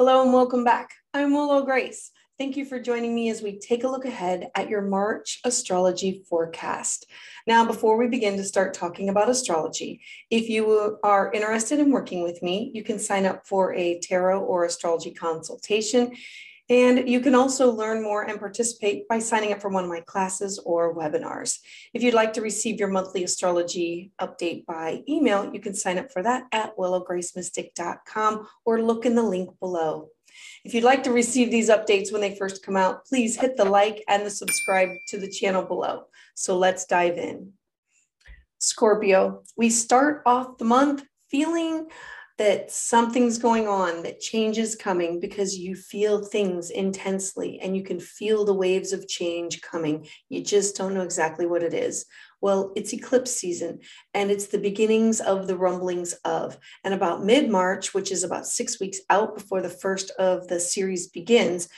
Hello and welcome back. I'm Willow Grace. Thank you for joining me as we take a look ahead at your March astrology forecast. Now, before we begin to start talking about astrology, if you are interested in working with me, you can sign up for a tarot or astrology consultation. And you can also learn more and participate by signing up for one of my classes or webinars. If you'd like to receive your monthly astrology update by email, you can sign up for that at willowgracemystic.com or look in the link below. If you'd like to receive these updates when they first come out, please hit the like and the subscribe to the channel below. So let's dive in. Scorpio, we start off the month feeling that something's going on, that change is coming because you feel things intensely and you can feel the waves of change coming. You just don't know exactly what it is. Well, it's eclipse season and it's the beginnings of the rumblings of. And about mid March, which is about six weeks out before the first of the series begins,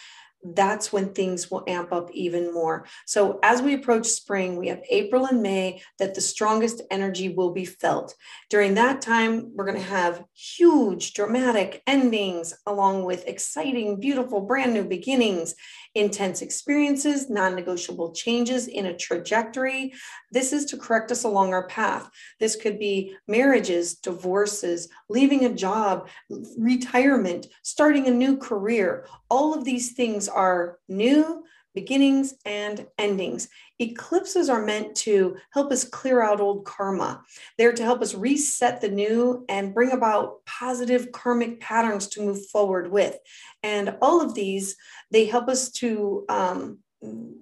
that's when things will amp up even more. So, as we approach spring, we have April and May that the strongest energy will be felt. During that time, we're going to have huge, dramatic endings, along with exciting, beautiful, brand new beginnings intense experiences, non negotiable changes in a trajectory. This is to correct us along our path. This could be marriages, divorces, leaving a job, retirement, starting a new career. All of these things are new beginnings and endings. Eclipses are meant to help us clear out old karma. They're to help us reset the new and bring about positive karmic patterns to move forward with. And all of these, they help us to um,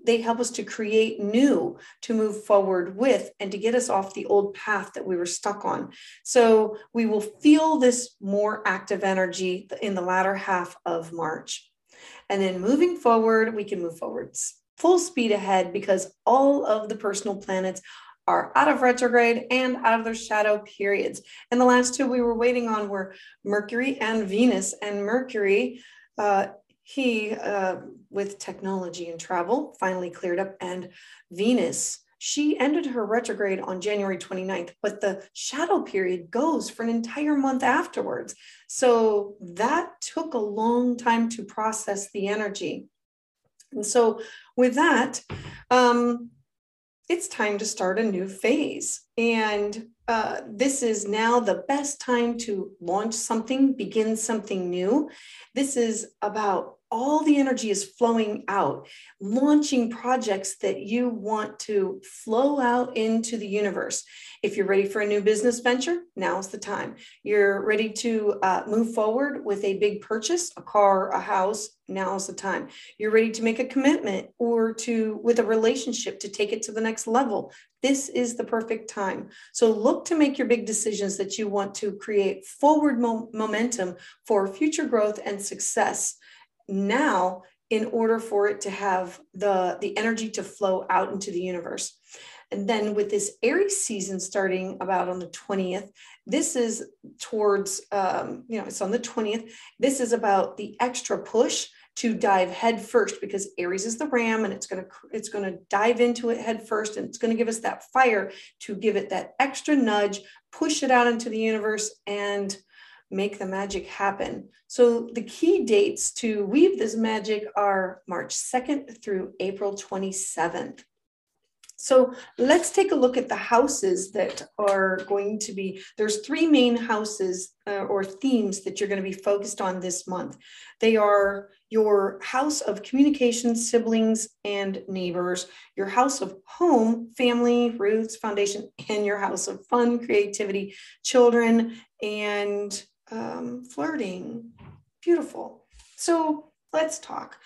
they help us to create new to move forward with and to get us off the old path that we were stuck on. So we will feel this more active energy in the latter half of March. And then moving forward, we can move forwards full speed ahead because all of the personal planets are out of retrograde and out of their shadow periods. And the last two we were waiting on were Mercury and Venus. And Mercury, uh, he, uh, with technology and travel, finally cleared up. And Venus, she ended her retrograde on January 29th, but the shadow period goes for an entire month afterwards. So that took a long time to process the energy. And so, with that, um, it's time to start a new phase. And uh, this is now the best time to launch something, begin something new. This is about all the energy is flowing out, launching projects that you want to flow out into the universe. If you're ready for a new business venture, now's the time. You're ready to uh, move forward with a big purchase, a car, a house, now's the time. You're ready to make a commitment or to with a relationship to take it to the next level. This is the perfect time. So look to make your big decisions that you want to create forward mo- momentum for future growth and success now in order for it to have the, the energy to flow out into the universe. And then with this Aries season starting about on the 20th, this is towards, um, you know, it's on the 20th. This is about the extra push to dive head first because Aries is the ram and it's going to it's going to dive into it head first and it's going to give us that fire to give it that extra nudge, push it out into the universe and make the magic happen. So the key dates to weave this magic are March 2nd through April 27th. So let's take a look at the houses that are going to be, there's three main houses uh, or themes that you're going to be focused on this month. They are your house of communication, siblings, and neighbors, your house of home, family, roots, foundation, and your house of fun, creativity, children, and um, flirting. Beautiful. So let's talk.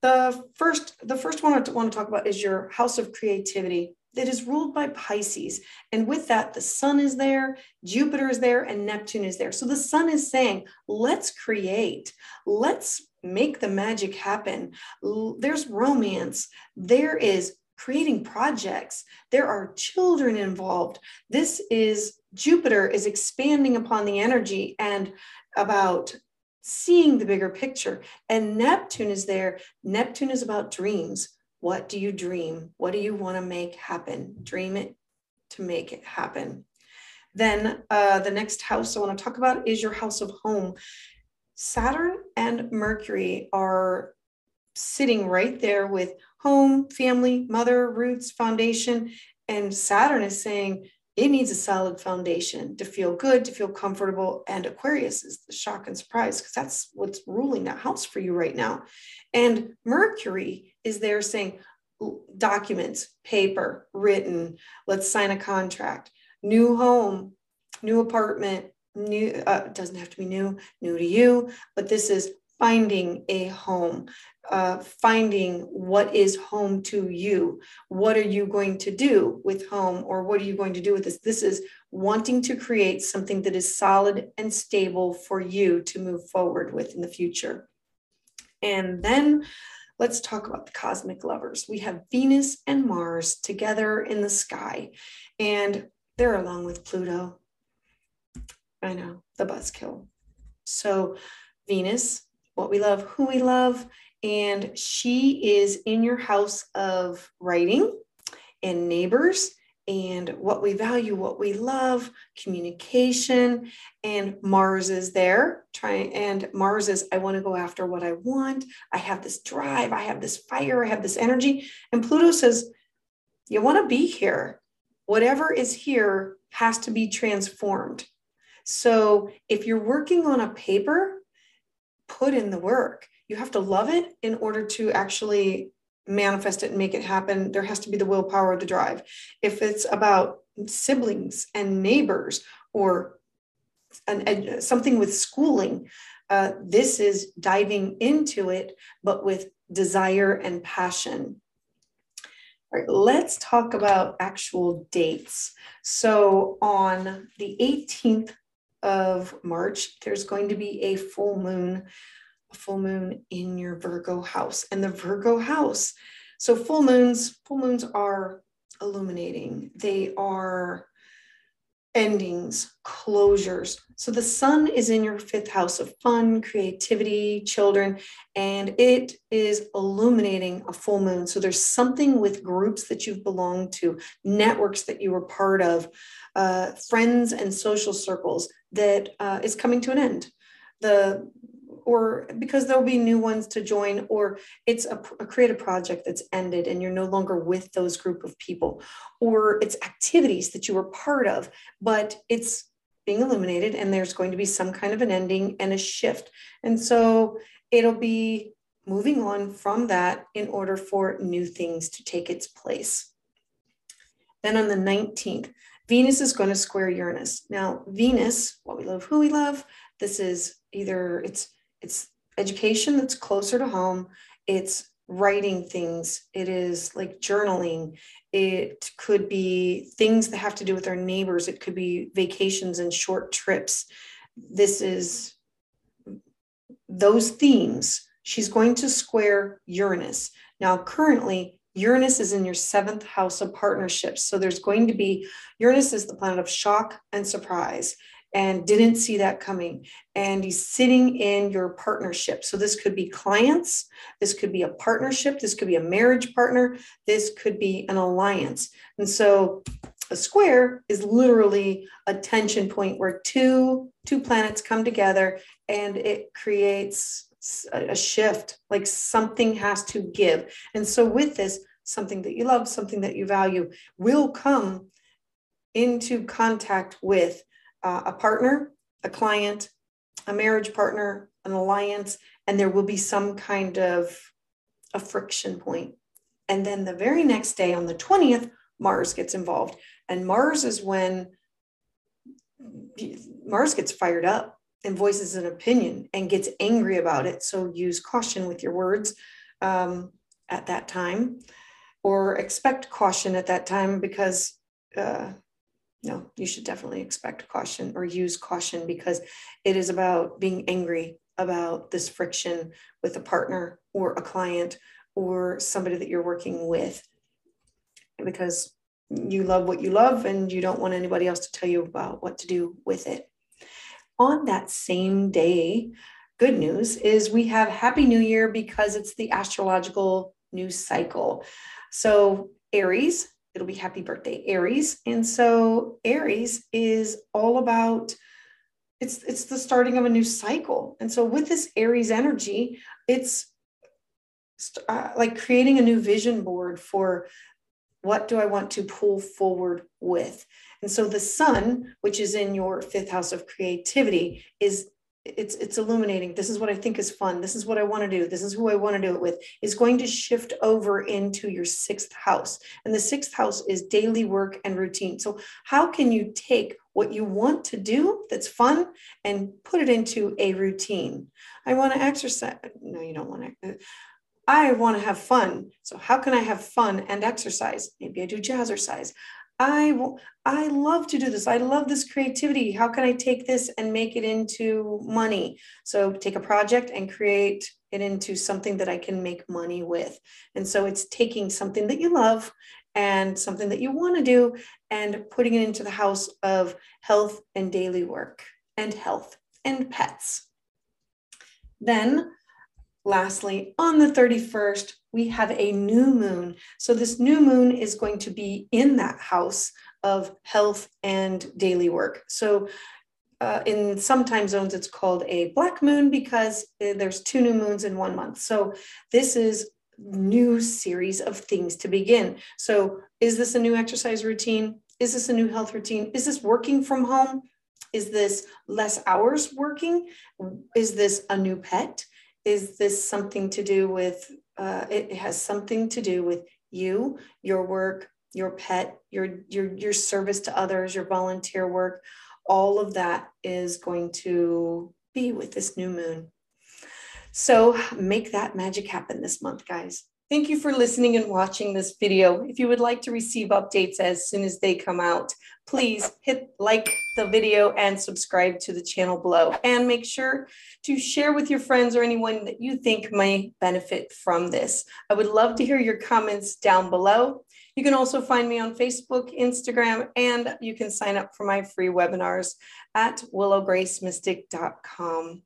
The first, the first one I want to talk about is your house of creativity that is ruled by Pisces. And with that, the sun is there, Jupiter is there, and Neptune is there. So the sun is saying, let's create, let's make the magic happen. There's romance, there is creating projects, there are children involved. This is Jupiter is expanding upon the energy and about seeing the bigger picture. And Neptune is there. Neptune is about dreams. What do you dream? What do you want to make happen? Dream it to make it happen. Then uh, the next house I want to talk about is your house of home. Saturn and Mercury are sitting right there with home, family, mother, roots, foundation. And Saturn is saying it needs a solid foundation to feel good, to feel comfortable. And Aquarius is the shock and surprise because that's what's ruling that house for you right now. And Mercury is there saying documents, paper, written, let's sign a contract, new home, new apartment, new, uh, doesn't have to be new, new to you, but this is finding a home, uh, finding what is home to you. What are you going to do with home, or what are you going to do with this? This is wanting to create something that is solid and stable for you to move forward with in the future. And then let's talk about the cosmic lovers. We have Venus and Mars together in the sky, and they're along with Pluto. I know, the buzzkill. So, Venus what we love, who we love. And she is in your house of writing and neighbors and what we value, what we love, communication. And Mars is there, trying, and Mars is, I want to go after what I want. I have this drive, I have this fire, I have this energy. And Pluto says, You want to be here. Whatever is here has to be transformed. So if you're working on a paper, put in the work. You have to love it in order to actually manifest it and make it happen. There has to be the willpower, the drive. If it's about siblings and neighbors or an, something with schooling, uh, this is diving into it, but with desire and passion. All right, let's talk about actual dates. So on the 18th of March, there's going to be a full moon, a full moon in your Virgo house. And the Virgo house, so full moons, full moons are illuminating. They are endings, closures. So the sun is in your fifth house of fun, creativity, children, and it is illuminating a full moon. So there's something with groups that you've belonged to, networks that you were part of, uh, friends and social circles that uh, is coming to an end. The or because there'll be new ones to join, or it's a, a, creative project that's ended and you're no longer with those group of people, or it's activities that you were part of, but it's being eliminated and there's going to be some kind of an ending and a shift. And so it'll be moving on from that in order for new things to take its place. Then on the 19th, Venus is going to square Uranus. Now, Venus, what we love, who we love, this is either it's it's education that's closer to home, it's writing things, it is like journaling, it could be things that have to do with our neighbors, it could be vacations and short trips. This is those themes. She's going to square Uranus. Now, currently, Uranus is in your seventh house of partnerships. So there's going to be, Uranus is the planet of shock and surprise and didn't see that coming. And he's sitting in your partnership. So this could be clients, this could be a partnership, this could be a marriage partner, this could be an alliance. And so a square is literally a tension point where two two planets come together and it creates a shift like something has to give and so with this something that you love, something that you value, will come into contact with uh, a partner, a client, a marriage partner, an alliance, and there will be some kind of a friction point. And then the very next day on the 20th, Mars gets involved. And Mars is when Mars gets fired up and voices an opinion and gets angry about it. So use caution with your words um, at that time or expect caution at that time because uh, no, you should definitely expect caution or use caution because it is about being angry about this friction with a partner or a client or somebody that you're working with because you love what you love and you don't want anybody else to tell you about what to do with it. On that same day, good news is we have Happy New Year because it's the astrological new cycle. So, Aries, it'll be happy birthday, Aries. And so, Aries is all about it's it's the starting of a new cycle and so with this aries energy it's uh, like creating a new vision board for what do i want to pull forward with and so the sun which is in your fifth house of creativity is it's it's illuminating this is what i think is fun this is what i want to do this is who i want to do it with is going to shift over into your sixth house and the sixth house is daily work and routine so how can you take what you want to do that's fun and put it into a routine i want to exercise no you don't want to uh, I want to have fun. So how can I have fun and exercise? Maybe I do jazzercise. I I love to do this. I love this creativity. How can I take this and make it into money? So take a project and create it into something that I can make money with. And so it's taking something that you love and something that you want to do and putting it into the house of health and daily work and health and pets. Then lastly, on the 31st, we have a new moon. So this new moon is going to be in that house of health and daily work. So uh, in some time zones, it's called a black moon because uh, there's two new moons in one month. So this is new series of things to begin. So is this a new exercise routine? Is this a new health routine? Is this working from home? Is this less hours working? Is this a new pet? Is this something to do with uh, it has something to do with you, your work, your pet, your your your service to others, your volunteer work. All of that is going to be with this new moon. So make that magic happen this month, guys. Thank you for listening and watching this video. If you would like to receive updates as soon as they come out, please hit like the video and subscribe to the channel below. And make sure to share with your friends or anyone that you think may benefit from this. I would love to hear your comments down below. You can also find me on Facebook, Instagram, and you can sign up for my free webinars at willowgracemystic.com.